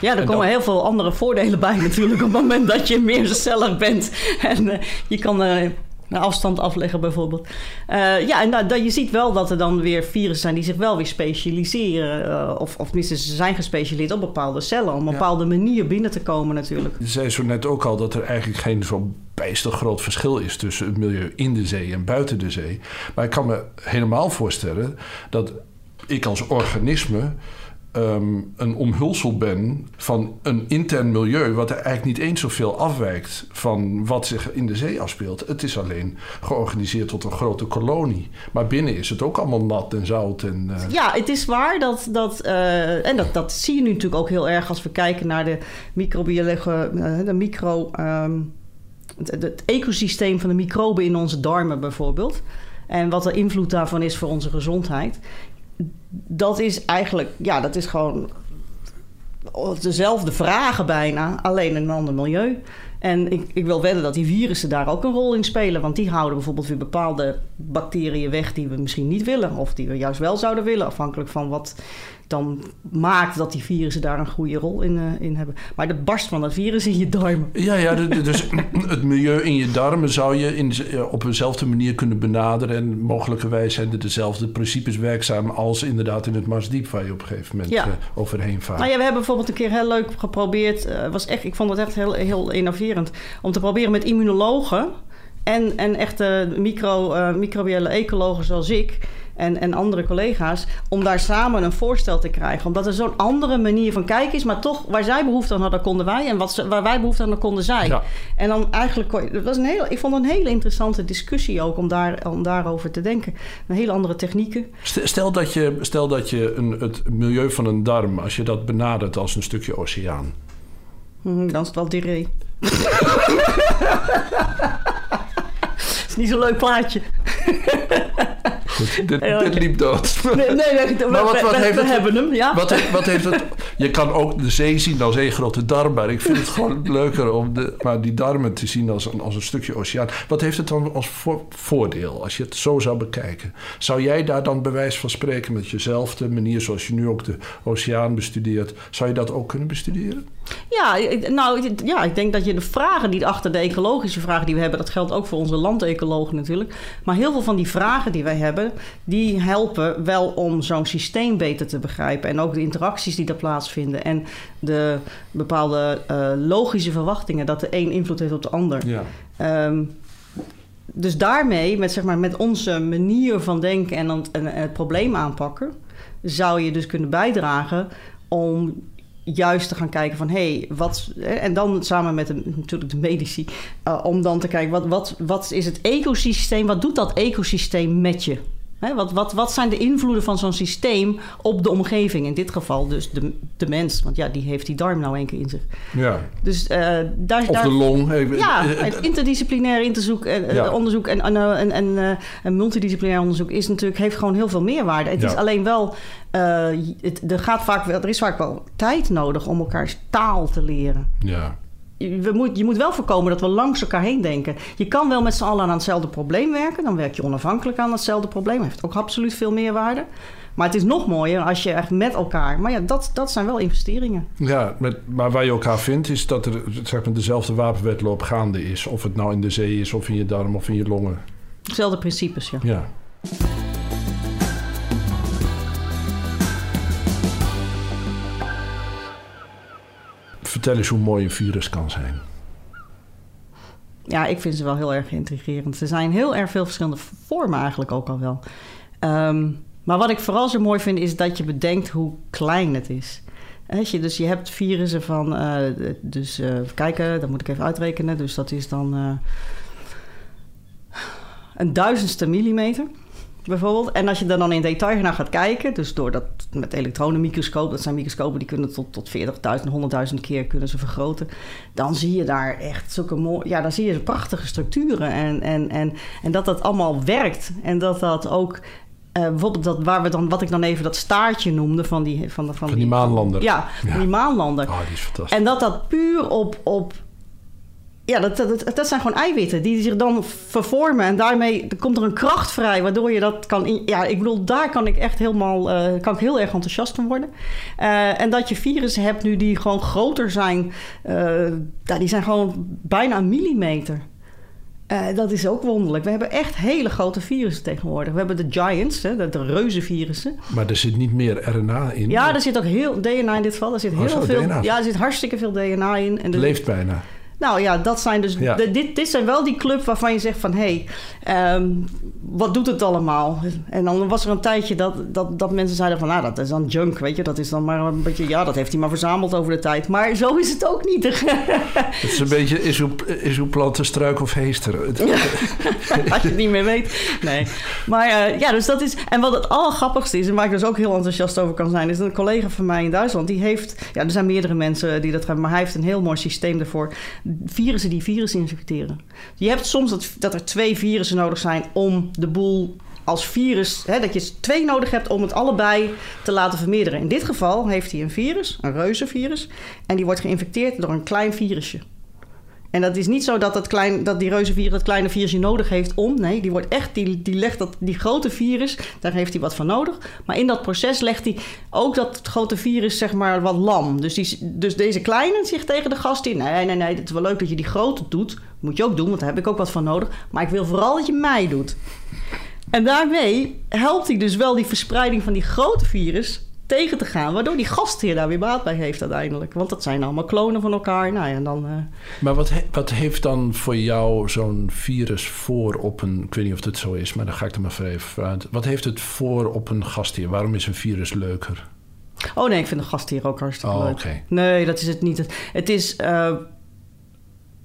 B: Ja, er
A: En
B: komen
A: dan-
B: heel veel andere voordelen bij natuurlijk... op het moment dat je meer cellig bent. En eh, je kan eh, een afstand afleggen bijvoorbeeld. Eh, ja, en da- je ziet wel dat er dan weer virussen zijn... die zich wel weer specialiseren. eh, of, of tenminste, ze zijn gespecialiseerd op bepaalde cellen... om op een
A: Ja.
B: bepaalde manier binnen te komen natuurlijk.
A: Je zei zo net ook al dat er eigenlijk geen zo bijster groot verschil is tussen het milieu in de zee en buiten de zee. Maar ik kan me helemaal voorstellen dat ik als organisme ehm, een omhulsel ben van een intern milieu, wat er eigenlijk niet eens zoveel afwijkt van wat zich in de zee afspeelt. Het is alleen georganiseerd tot een grote kolonie. Maar binnen is het ook allemaal nat en zout. En, eh,
B: Ja, het is waar dat... dat eh, en dat, dat zie je nu natuurlijk ook heel erg... als we kijken naar de microbiologie... eh, de micro... ehm, het ecosysteem van de microben in onze darmen bijvoorbeeld. En wat de invloed daarvan is voor onze gezondheid. Dat is eigenlijk, ja, dat is gewoon dezelfde vragen bijna, alleen in een ander milieu. En ik, ik wil wedden dat die virussen daar ook een rol in spelen. Want die houden bijvoorbeeld weer bepaalde bacteriën weg die we misschien niet willen. Of die we juist wel zouden willen, afhankelijk van wat dan maakt dat die virussen daar een goede rol in, eh, in hebben. Maar de barst van dat virus in je darmen.
A: Ja, ja, dus het milieu in je darmen zou je in, op eenzelfde manier kunnen benaderen. En mogelijkerwijs zijn er dezelfde principes werkzaam als inderdaad in het Marsdiep, waar je op een gegeven moment
B: Ja.
A: eh, overheen vaart.
B: Nou ja, we hebben bijvoorbeeld een keer heel leuk geprobeerd. eh, was echt, ik vond het echt heel, heel Om te proberen met immunologen en, en echte micro, eh, microbiële ecologen zoals ik. En, en andere collega's, om daar samen een voorstel te krijgen. Omdat er zo'n andere manier van kijken is, maar toch waar zij behoefte aan hadden, konden wij. En wat ze, waar wij behoefte aan hadden, konden zij.
A: Ja.
B: En dan eigenlijk, was een heel, ik vond het een hele interessante discussie ook om, daar, om daarover te denken. Een hele andere technieken.
A: St- Stel dat je, stel dat je een, het milieu van een darm, als je dat benadert als een stukje oceaan.
B: Hm, dan is het wel diarree. Het is niet zo'n leuk plaatje.
A: Goed, dit,
B: Ja,
A: dit
B: oké.
A: liep dood.
B: Nee, nee, we,
A: Maar wat- wat
B: we-
A: heeft
B: we
A: het-
B: hebben hem, ja.
A: Wat, wat heeft het... Je kan ook de zee zien als één grote darm, maar ik vind het gewoon leuker om de, maar die darmen te zien als een, als een stukje oceaan. Wat heeft het dan als vo- voordeel als je het zo zou bekijken? Zou jij daar dan bewijs van spreken met jezelfde manier zoals je nu ook de oceaan bestudeert? Zou je dat ook kunnen bestuderen?
B: Ja, ik- nou, ja, ik denk dat je de vragen die achter de ecologische vragen die we hebben, dat geldt ook voor onze landecologen natuurlijk. Maar heel veel van die vragen die wij hebben, die helpen wel om zo'n systeem beter te begrijpen. En ook de interacties die daar plaatsvinden. En de bepaalde eh, logische verwachtingen dat de een invloed heeft op de ander.
A: Ja.
B: Ehm, dus daarmee, met, zeg maar, met onze manier van denken en, en, en het probleem aanpakken, zou je dus kunnen bijdragen om juist te gaan kijken van hé, hey, wat. En dan samen met de, natuurlijk de medici, eh, om dan te kijken wat, wat, wat is het ecosysteem, wat doet dat ecosysteem met je? Hè, wat, wat, wat zijn de invloeden van zo'n systeem op de omgeving? In dit geval dus de, de mens, want ja, die heeft die darm nou één keer in zich.
A: ja.
B: Dus eh, daar,
A: Of
B: daar,
A: de long.
B: Ja,
A: eh,
B: het eh,
A: Ja.
B: onderzoek en, en, eh, en, en, en multidisciplinair onderzoek is natuurlijk, heeft gewoon heel veel meerwaarde. Het
A: Ja.
B: is alleen wel, het, er, gaat vaak wel, er is vaak wel tijd nodig om elkaars taal te leren.
A: ja.
B: We moet, je moet wel voorkomen dat we langs elkaar heen denken. Je kan wel met z'n allen aan hetzelfde probleem werken. Dan werk je onafhankelijk aan hetzelfde probleem. Heeft ook absoluut veel meerwaarde. Maar het is nog mooier als je echt met elkaar... Maar ja, dat, dat zijn wel investeringen.
A: Ja, met, maar waar je elkaar vindt is dat er zeg maar, dezelfde wapenwetloop gaande is. Of het nou in de zee is, of in je darm, of in je longen.
B: Hetzelfde principes, ja.
A: Ja. Vertel eens hoe mooi een virus kan zijn.
B: Ja, ik vind ze wel heel erg intrigerend. Er zijn heel erg veel verschillende vormen eigenlijk ook al wel. Ehm, maar wat ik vooral zo mooi vind is dat je bedenkt hoe klein het is. Je, dus je hebt virussen van, uh, dus uh, kijken, dat moet ik even uitrekenen. Dus dat is dan uh, een duizendste millimeter bijvoorbeeld. En als je er dan in detail naar gaat kijken, dus door dat met elektronenmicroscoop, dat zijn microscopen die kunnen tot, tot 40.000, 100.000 keer kunnen ze vergroten, dan zie je daar echt zulke mooie, ja, dan zie je prachtige structuren en, en, en, en dat dat allemaal werkt en dat dat ook uh, bijvoorbeeld dat waar we dan, wat ik dan even dat staartje noemde van die van,
A: van, van die, die maanlander.
B: Ja, die maanlander.
A: Oh, die is fantastisch.
B: En dat dat puur op, op ja, dat, dat, dat zijn gewoon eiwitten die zich dan vervormen. En daarmee komt er een kracht vrij, waardoor je dat kan... In, ja, ik bedoel, daar kan ik echt helemaal... Uh, kan ik heel erg enthousiast van worden. Uh, en dat je virussen hebt nu die gewoon groter zijn. Uh, die zijn gewoon bijna een millimeter. dat is ook wonderlijk. We hebben echt hele grote virussen tegenwoordig. We hebben de giants, hè, de, de reuzenvirussen.
A: Maar er zit niet meer RNA in?
B: Ja, er zit ook heel... DNA in dit geval. Er zit heel veel... DNA. Ja, er zit hartstikke veel DNA in.
A: En Leeft bijna.
B: Nou ja, dat zijn dus. De, dit, dit zijn wel die club waarvan je zegt van hé, hey, um, wat doet het allemaal? En dan was er een tijdje dat, dat, dat mensen zeiden van nou, dat is dan junk, weet je, dat is dan maar een beetje, ja, dat heeft hij maar verzameld over de tijd. Maar zo is het ook niet.
A: het is een beetje, is uw, is uw plant een struik of heester?
B: Als je het niet meer weet. Nee. Maar uh, ja, dus dat is. En wat het allergrappigste is, en waar ik dus ook heel enthousiast over kan zijn, is een collega van mij in Duitsland, die heeft, ja, er zijn meerdere mensen die dat hebben, maar hij heeft een heel mooi systeem ervoor virussen die virussen infecteren. Je hebt soms dat, dat er twee virussen nodig zijn om de boel als virus, hè, dat je twee nodig hebt om het allebei te laten vermeerderen. In dit geval heeft hij een virus, een reuzenvirus, en die wordt geïnfecteerd door een klein virusje. En dat is niet zo dat, dat, klein, dat die reuzenvirus dat kleine virusje nodig heeft om. Nee, die, wordt echt, die, die legt dat, die grote virus, daar heeft hij wat van nodig. Maar in dat proces legt hij ook dat grote virus zeg maar wat lam. Dus, die, dus deze kleine zegt tegen de gast in... nee, nee, nee, het is wel leuk dat je die grote doet. Moet je ook doen, want daar heb ik ook wat van nodig. Maar ik wil vooral dat je mij doet. En daarmee helpt hij dus wel die verspreiding van die grote virus tegen te gaan. Waardoor die gastheer daar weer baat bij heeft uiteindelijk. Want dat zijn allemaal klonen van elkaar. Nou ja, en dan, uh...
A: Maar wat, wat heeft dan voor jou zo'n virus voor op een... Ik weet niet of het zo is, maar dan ga ik er maar even uit. Wat heeft het voor op een gastheer? Waarom is een virus leuker?
B: Oh nee, ik vind een gastheer ook hartstikke
A: oh,
B: leuk.
A: Okay.
B: Nee, dat is het niet. Het is... Uh,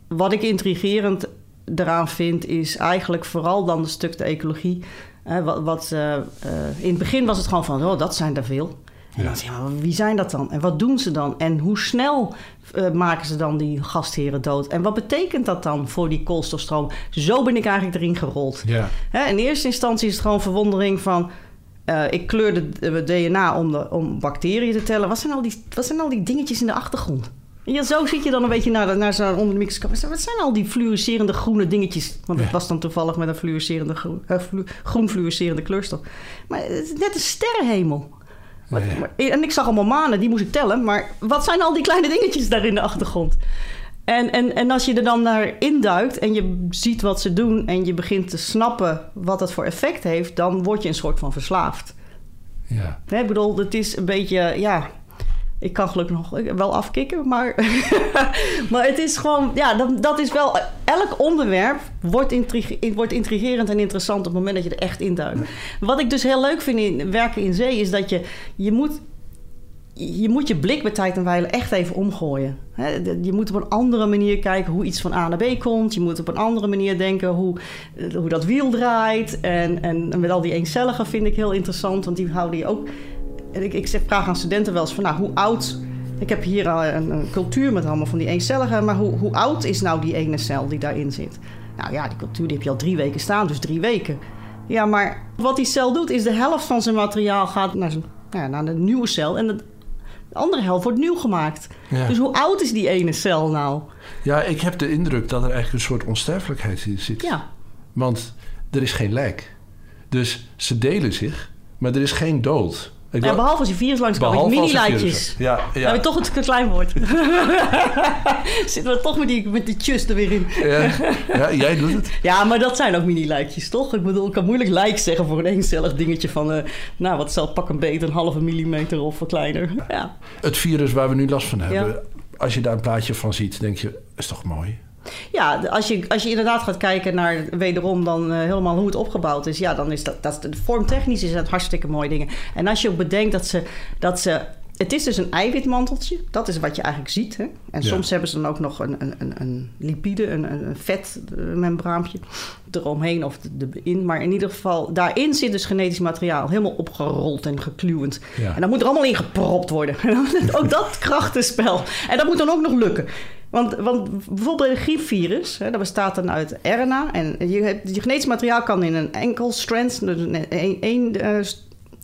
B: wat ik intrigerend eraan vind... is eigenlijk vooral dan een stuk de ecologie... Uh, wat, wat uh, in het begin was het gewoon van, oh, dat zijn er veel. En dan zeg je, wie zijn dat dan? En wat doen ze dan? En hoe snel uh, maken ze dan die gastheren dood? En wat betekent dat dan voor die koolstofstroom? Zo ben ik eigenlijk erin gerold.
A: Ja.
B: Hè, in eerste instantie is het gewoon verwondering van... Uh, ik kleurde de DNA om, de, om bacteriën te tellen. Wat zijn, al die, wat zijn al die dingetjes in de achtergrond? Ja, zo zit je dan een beetje naar, naar zo'n onder de microscoop. Wat zijn al die fluorescerende groene dingetjes? Want het ja. was dan toevallig met een fluorescerende groen, uh, groen fluorescerende kleurstof. Maar het is net een sterrenhemel. Maar, maar, en ik zag allemaal manen, die moest ik tellen. Maar wat zijn al die kleine dingetjes daar in de achtergrond? En, en, en als je er dan naar induikt en je ziet wat ze doen... en je begint te snappen wat het voor effect heeft... dan word je een soort van verslaafd.
A: Ja.
B: ik bedoel, het is een beetje... Ja, ik kan gelukkig nog wel afkicken, maar, maar het is gewoon, ja, dat, dat is wel. Elk onderwerp wordt, wordt intrigerend en interessant op het moment dat je er echt induikt. Wat ik dus heel leuk vind in werken in zee, is dat je, je moet. Je moet je blik bij tijd en wijle echt even omgooien. Je moet op een andere manier kijken hoe iets van A naar B komt. Je moet op een andere manier denken hoe, hoe dat wiel draait. En, en met al die eencelligen vind ik heel interessant, want die houden je ook ik, ik zeg, vraag aan studenten wel eens van, nou, hoe oud... Ik heb hier al een, een cultuur met allemaal van die eencelligen... maar hoe, hoe oud is nou die ene cel die daarin zit? Nou ja, die cultuur die heb je al drie weken staan, dus drie weken. Ja, maar wat die cel doet, is de helft van zijn materiaal gaat naar, zijn, ja, naar de nieuwe cel... en de andere helft wordt nieuw gemaakt. Ja. Dus hoe oud is die ene cel nou?
A: Ja, ik heb de indruk dat er eigenlijk een soort onsterfelijkheid in zit.
B: Ja.
A: Want er is geen lijk. Dus ze delen zich, maar er is geen dood.
B: Ik ja, behalve als je virus langskomt, mini-lijtjes.
A: Ja, ja.
B: Dan je toch het klein wordt. Zitten we toch met die, met die tjus er weer in.
A: ja. ja, jij doet het.
B: Ja, maar dat zijn ook mini-lijkjes, toch? Ik bedoel, ik kan moeilijk lijk zeggen voor een eencellig dingetje van... Uh, nou, wat zal pak een beter, een halve millimeter of wat kleiner. Ja.
A: Het virus waar we nu last van hebben... als je daar een plaatje van ziet, denk je, is toch mooi?
B: Ja, als je, als je inderdaad gaat kijken naar wederom dan uh, helemaal hoe het opgebouwd is, ja, dan is dat, dat vormtechnisch is het hartstikke mooie dingen. En als je ook bedenkt dat ze, dat ze het is dus een eiwitmanteltje. Dat is wat je eigenlijk ziet. Hè? En
A: Ja.
B: soms hebben ze dan ook nog een, een, een, een lipide, een, een een vetmembraampje eromheen of erin. Maar in ieder geval, daarin zit dus genetisch materiaal helemaal opgerold en gekluwend.
A: Ja.
B: En dat moet er allemaal in gepropt worden. ook dat krachtenspel. En dat moet dan ook nog lukken. Want, want bijvoorbeeld een griepvirus, hè, dat bestaat dan uit RNA. En je, hebt, je genetisch materiaal kan in een enkel strand, dus een- één, eh,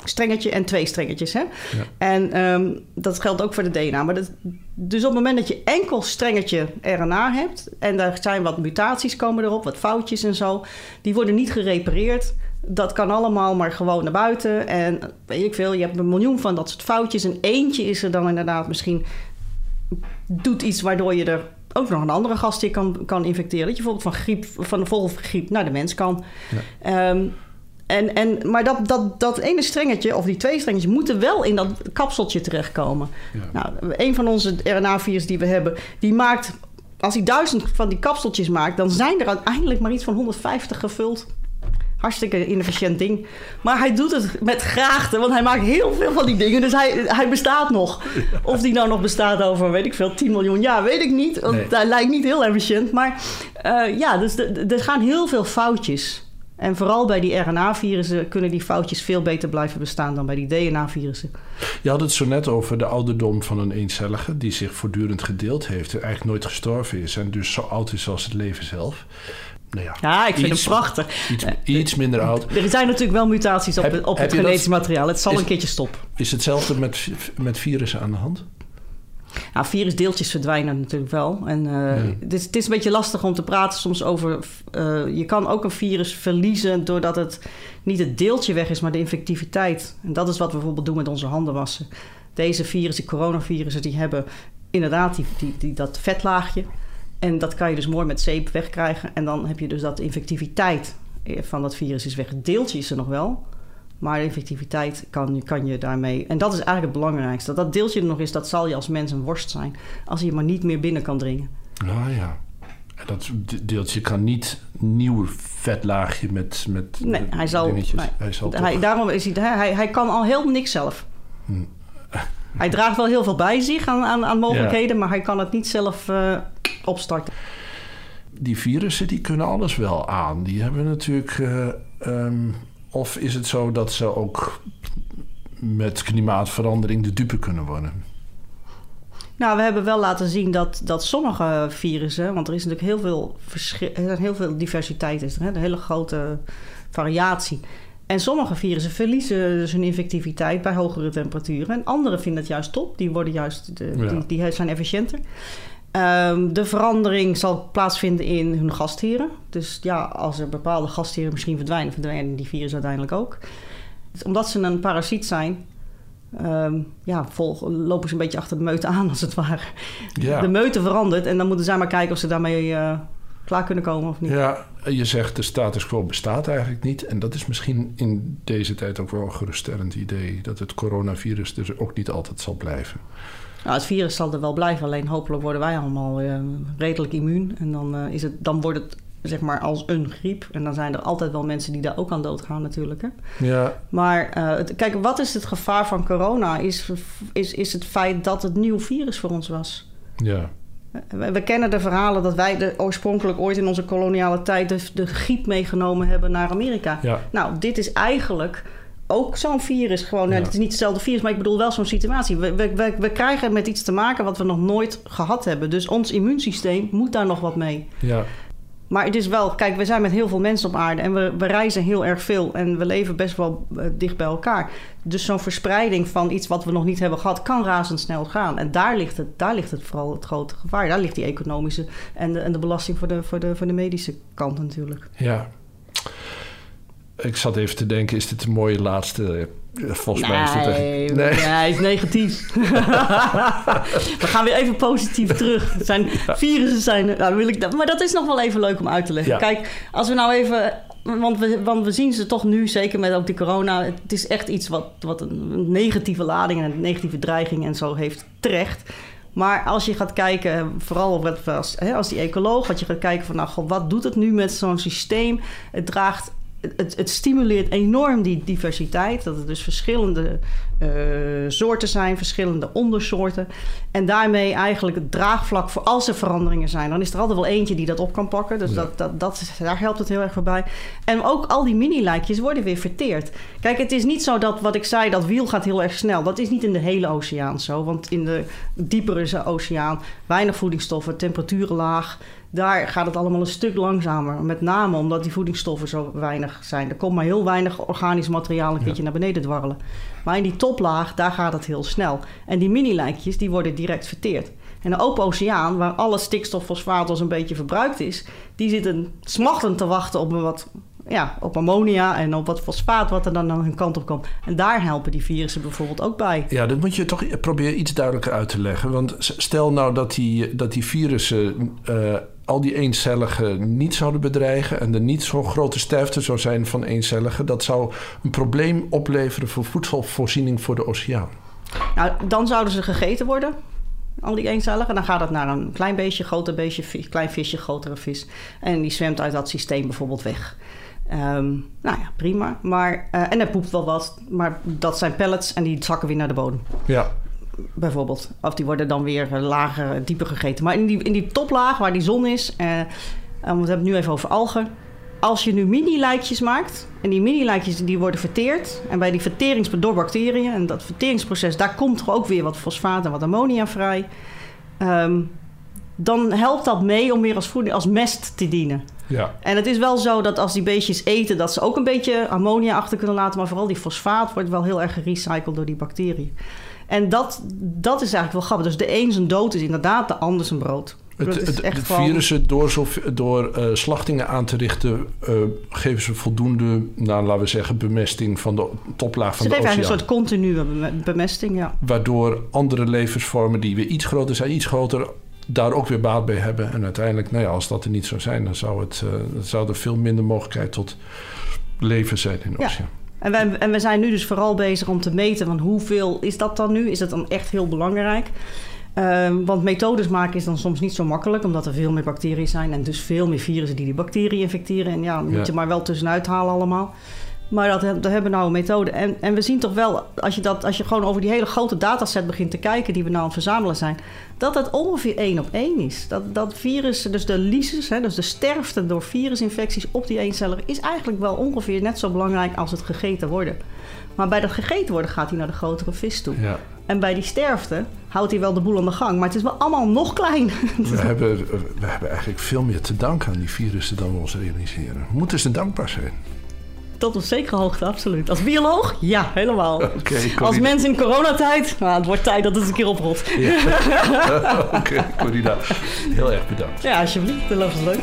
B: strengetje en twee strengetjes. Hè? En ehm, dat geldt ook voor de DNA. Maar dat, dus op het moment dat je enkel strengetje RNA hebt... en daar zijn wat mutaties komen erop, wat foutjes en zo... die worden niet gerepareerd. Dat kan allemaal maar gewoon naar buiten. En weet ik veel, je hebt een miljoen van dat soort foutjes... en eentje is er dan inderdaad misschien... doet iets waardoor je er ook nog een andere gastheer kan, kan infecteren. Dat je bijvoorbeeld van, griep, van de vogelgriep naar de mens kan. Ehm, en, en, maar dat, dat, dat ene strengetje, of die twee strengetjes, moeten wel in dat kapseltje terechtkomen.
A: Ja.
B: Nou, een van onze RNA-virus die we hebben, die maakt... Als hij duizend van die kapseltjes maakt, dan zijn er uiteindelijk maar iets van 150 gevuld. Hartstikke inefficiënt ding. Maar hij doet het met graagte, want hij maakt heel veel van die dingen. Dus hij, hij bestaat nog. Of die nou nog bestaat over, weet ik veel, 10 miljoen jaar, weet ik niet. Want
A: Nee.
B: hij lijkt niet heel efficiënt. Maar eh, ja, dus er gaan heel veel foutjes. En vooral bij die RNA-virussen kunnen die foutjes veel beter blijven bestaan dan bij die DNA-virussen.
A: Je had het zo net over de ouderdom van een eencellige... die zich voortdurend gedeeld heeft en eigenlijk nooit gestorven is... en dus zo oud is als het leven zelf. Nou ja,
B: Ja, ik vind
A: iets,
B: hem prachtig.
A: Iets, iets minder oud.
B: Er zijn natuurlijk wel mutaties op,
A: Heb-
B: het- op
A: heb
B: het
A: dat-
B: genetisch materiaal. Het zal
A: is-
B: een keertje stoppen.
A: Is hetzelfde met, met virussen aan de hand?
B: Ja, virusdeeltjes verdwijnen natuurlijk wel. En eh, het, is, het is een beetje lastig om te praten soms over... eh, je kan ook een virus verliezen doordat het niet het deeltje weg is, maar de infectiviteit. En dat is wat we bijvoorbeeld doen met onze handen wassen. Deze virussen, coronavirussen, die hebben inderdaad die, die, die, dat vetlaagje. En dat kan je dus mooi met zeep wegkrijgen. En dan heb je dus dat de infectiviteit van dat virus is weg. Deeltje is er nog wel. Maar de infectiviteit kan, kan je daarmee... En dat is eigenlijk het belangrijkste. Dat dat deeltje er nog is, dat zal je als mens een worst zijn. Als je maar niet meer binnen kan dringen.
A: Ah ja. En dat de- deeltje kan niet nieuw vetlaagje met, met
B: Nee, hij zal...
A: dingetjes.
B: nee.
A: Hij zal toch...
B: Hij, daarom is hij, hij, hij kan al heel niks zelf.
A: Hm.
B: Hij draagt wel heel veel bij zich aan, aan, aan mogelijkheden... maar hij kan het niet zelf eh, opstarten.
A: Die virussen die kunnen alles wel aan. Die hebben natuurlijk... eh, ehm, of is het zo dat ze ook met klimaatverandering de dupe kunnen worden?
B: Nou, we hebben wel laten zien dat, dat sommige virussen... want er is natuurlijk heel veel, verschil, er heel veel diversiteit, is er, hè? een hele grote variatie. En sommige virussen verliezen dus hun infectiviteit bij hogere temperaturen. En andere vinden het juist top. Die, worden juist, de,
A: Ja.
B: die, die zijn efficiënter. Ehm, de verandering zal plaatsvinden in hun gastheren. Dus ja, als er bepaalde gastheren misschien verdwijnen... verdwijnen die virussen uiteindelijk ook. Dus omdat ze een parasiet zijn... ehm, ja, vol, lopen ze een beetje achter de meute aan, als het ware.
A: Ja.
B: De meute verandert en dan moeten zij maar kijken of ze daarmee eh, klaar kunnen komen of niet.
A: Ja, je zegt de status quo bestaat eigenlijk niet. En dat is misschien in deze tijd ook wel een geruststellend idee. Dat het coronavirus dus ook niet altijd zal blijven.
B: Nou, het virus zal er wel blijven, alleen hopelijk worden wij allemaal eh, redelijk immuun. En dan, eh, is het, dan wordt het zeg maar als een griep. En dan zijn er altijd wel mensen die daar ook aan doodgaan natuurlijk. Hè?
A: Ja,
B: Maar eh, het- kijk, wat is het gevaar van corona? Is, is, is het feit dat het nieuw virus voor ons was.
A: ja.
B: We, we kennen de verhalen dat wij de, oorspronkelijk ooit in onze koloniale tijd de, de griep meegenomen hebben naar Amerika.
A: Ja.
B: Nou, dit is eigenlijk ook zo'n virus. Gewoon,
A: Ja.
B: Het is niet hetzelfde virus, maar ik bedoel wel zo'n situatie. We, we, we, we krijgen met iets te maken wat we nog nooit gehad hebben. Dus ons immuunsysteem moet daar nog wat mee.
A: Ja,
B: Maar het is wel, kijk, we zijn met heel veel mensen op aarde en we, we reizen heel erg veel en we leven best wel eh, dicht bij elkaar. Dus zo'n verspreiding van iets wat we nog niet hebben gehad, kan razendsnel gaan. En daar ligt het, daar ligt het vooral het grote gevaar. Daar ligt die economische en de, en de belasting voor de, voor, de, voor de medische kant natuurlijk.
A: ja. Ik zat even te denken, is dit een mooie laatste... eh, Volgens mij is dit echt...
B: nee,
A: Nee.
B: hij is negatief. we gaan weer even positief terug. Het zijn, virussen zijn... Nou, wil ik, dat- maar dat is nog wel even leuk om uit te leggen.
A: Ja.
B: Kijk, als we nou even... Want we, want we zien ze toch nu, zeker met ook die corona... Het is echt iets wat, wat een negatieve lading en een negatieve dreiging en zo heeft terecht. Maar als je gaat kijken, vooral op het, als, hè, als die ecoloog... wat je gaat kijken van, nou, god, wat doet het nu met zo'n systeem? Het draagt het, stimuleert enorm die diversiteit. Dat er dus verschillende uh, soorten zijn, verschillende ondersoorten. En daarmee eigenlijk het draagvlak voor als er veranderingen zijn. Dan is er altijd wel eentje die dat op kan pakken. Dus dat, dat, dat, daar helpt het heel erg voorbij. En ook al die mini-lijkjes worden weer verteerd. Kijk, het is niet zo dat wat ik zei, dat wiel gaat heel erg snel. Dat is niet in de hele oceaan zo. Want in de diepere oceaan, weinig voedingsstoffen, temperaturen laag daar gaat het allemaal een stuk langzamer. Met name omdat die voedingsstoffen zo weinig zijn. Er komt maar heel weinig organisch materiaal een keertje naar beneden dwarrelen. Maar in die toplaag, daar gaat het heel snel. En die mini-lijkjes, die worden direct verteerd. En de open oceaan, waar alle stikstof, fosfaat als een beetje verbruikt is... die zitten smachtend te wachten op een wat ja, op ammonia en op wat fosfaat wat er dan aan hun kant op komt. En daar helpen die virussen bijvoorbeeld ook bij.
A: Ja, dat moet je toch proberen iets duidelijker uit te leggen. Want stel nou dat die, dat die virussen uh, al die eencelligen niet zouden bedreigen en er niet zo'n grote sterfte zou zijn van eencelligen, dat zou een probleem opleveren voor voedselvoorziening voor de oceaan.
B: Nou, dan zouden ze gegeten worden al die eencelligen. Dan gaat het naar een klein beestje, groter beestje, klein visje, grotere vis. En die zwemt uit dat systeem bijvoorbeeld weg. Um, nou ja, prima. Maar, uh, en er poept wel wat, maar dat zijn pellets en die zakken weer naar de bodem.
A: Ja.
B: Bijvoorbeeld. Of die worden dan weer lager, dieper gegeten. Maar in die, in die toplaag waar die zon is, uh, we hebben het nu even over algen. Als je nu mini-lijkjes maakt, en die mini-lijkjes die worden verteerd, en bij die verterings door bacteriën, en dat verteringsproces, daar komt er ook weer wat fosfaat en wat ammonia vrij. Um, dan helpt dat mee om weer als, voeding, als mest te dienen.
A: Ja.
B: En het is wel zo dat als die beestjes eten, dat ze ook een beetje ammonia achter kunnen laten. Maar vooral die fosfaat wordt wel heel erg gerecycled door die bacteriën. En dat, dat is eigenlijk wel grappig. Dus de een zijn dood is inderdaad de ander zijn brood.
A: Het, het, het virussen, door, zo, door uh, slachtingen aan te richten, uh, geven ze voldoende, nou, laten we zeggen, bemesting van de toplaag van
B: ze
A: de
B: oceaan.
A: Ze
B: geven een soort continue bemesting, ja.
A: Waardoor andere levensvormen die weer iets groter zijn, iets groter, daar ook weer baat bij hebben. En uiteindelijk, nou ja, als dat er niet zou zijn, dan zou, het, uh, dan zou er veel minder mogelijkheid tot leven zijn in de oceaan.
B: En, wij, en we zijn nu dus vooral bezig om te meten van hoeveel is dat dan nu? Is dat dan echt heel belangrijk? Um, want methodes maken is dan soms niet zo makkelijk, omdat er veel meer bacteriën zijn en dus veel meer virussen die die bacteriën infecteren. En ja, dan moet je maar wel tussenuit halen allemaal. Maar dat, dat hebben we nou een methode. En, en we zien toch wel, als je, dat, als je gewoon over die hele grote dataset begint te kijken die we nou aan het verzamelen zijn, dat het ongeveer één op één is. Dat, dat virus, dus de lysis, hè, dus de sterfte door virusinfecties op die eencelligen, is eigenlijk wel ongeveer net zo belangrijk als het gegeten worden. Maar bij dat gegeten worden gaat hij naar de grotere vis toe.
A: Ja.
B: En bij die sterfte houdt hij wel de boel aan de gang. Maar het is wel allemaal nog klein.
A: We hebben, we hebben eigenlijk veel meer te danken aan die virussen dan we ons realiseren. Moeten ze dankbaar zijn?
B: Tot op zekere hoogte, absoluut. Als bioloog? Ja, helemaal.
A: Okay,
B: Als mens in coronatijd? Nou, het wordt tijd dat het een keer oprolt.
A: Ja. Oké, okay, Corina. Heel erg bedankt.
B: Ja, alsjeblieft. Dat was leuk.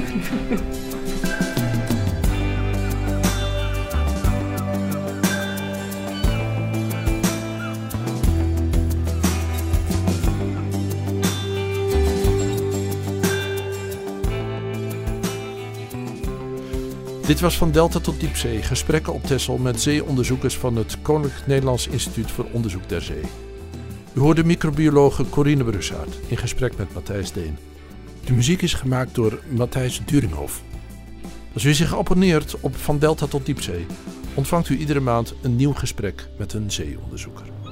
A: Dit was van Delta tot Diepzee. Gesprekken op Texel met zeeonderzoekers van het Koninklijk Nederlands Instituut voor Onderzoek der Zee. U hoorde microbiologe Corine Brussaert in gesprek met Matthijs Deen. De muziek is gemaakt door Matthijs Duringhof. Als u zich abonneert op Van Delta tot Diepzee, ontvangt u iedere maand een nieuw gesprek met een zeeonderzoeker.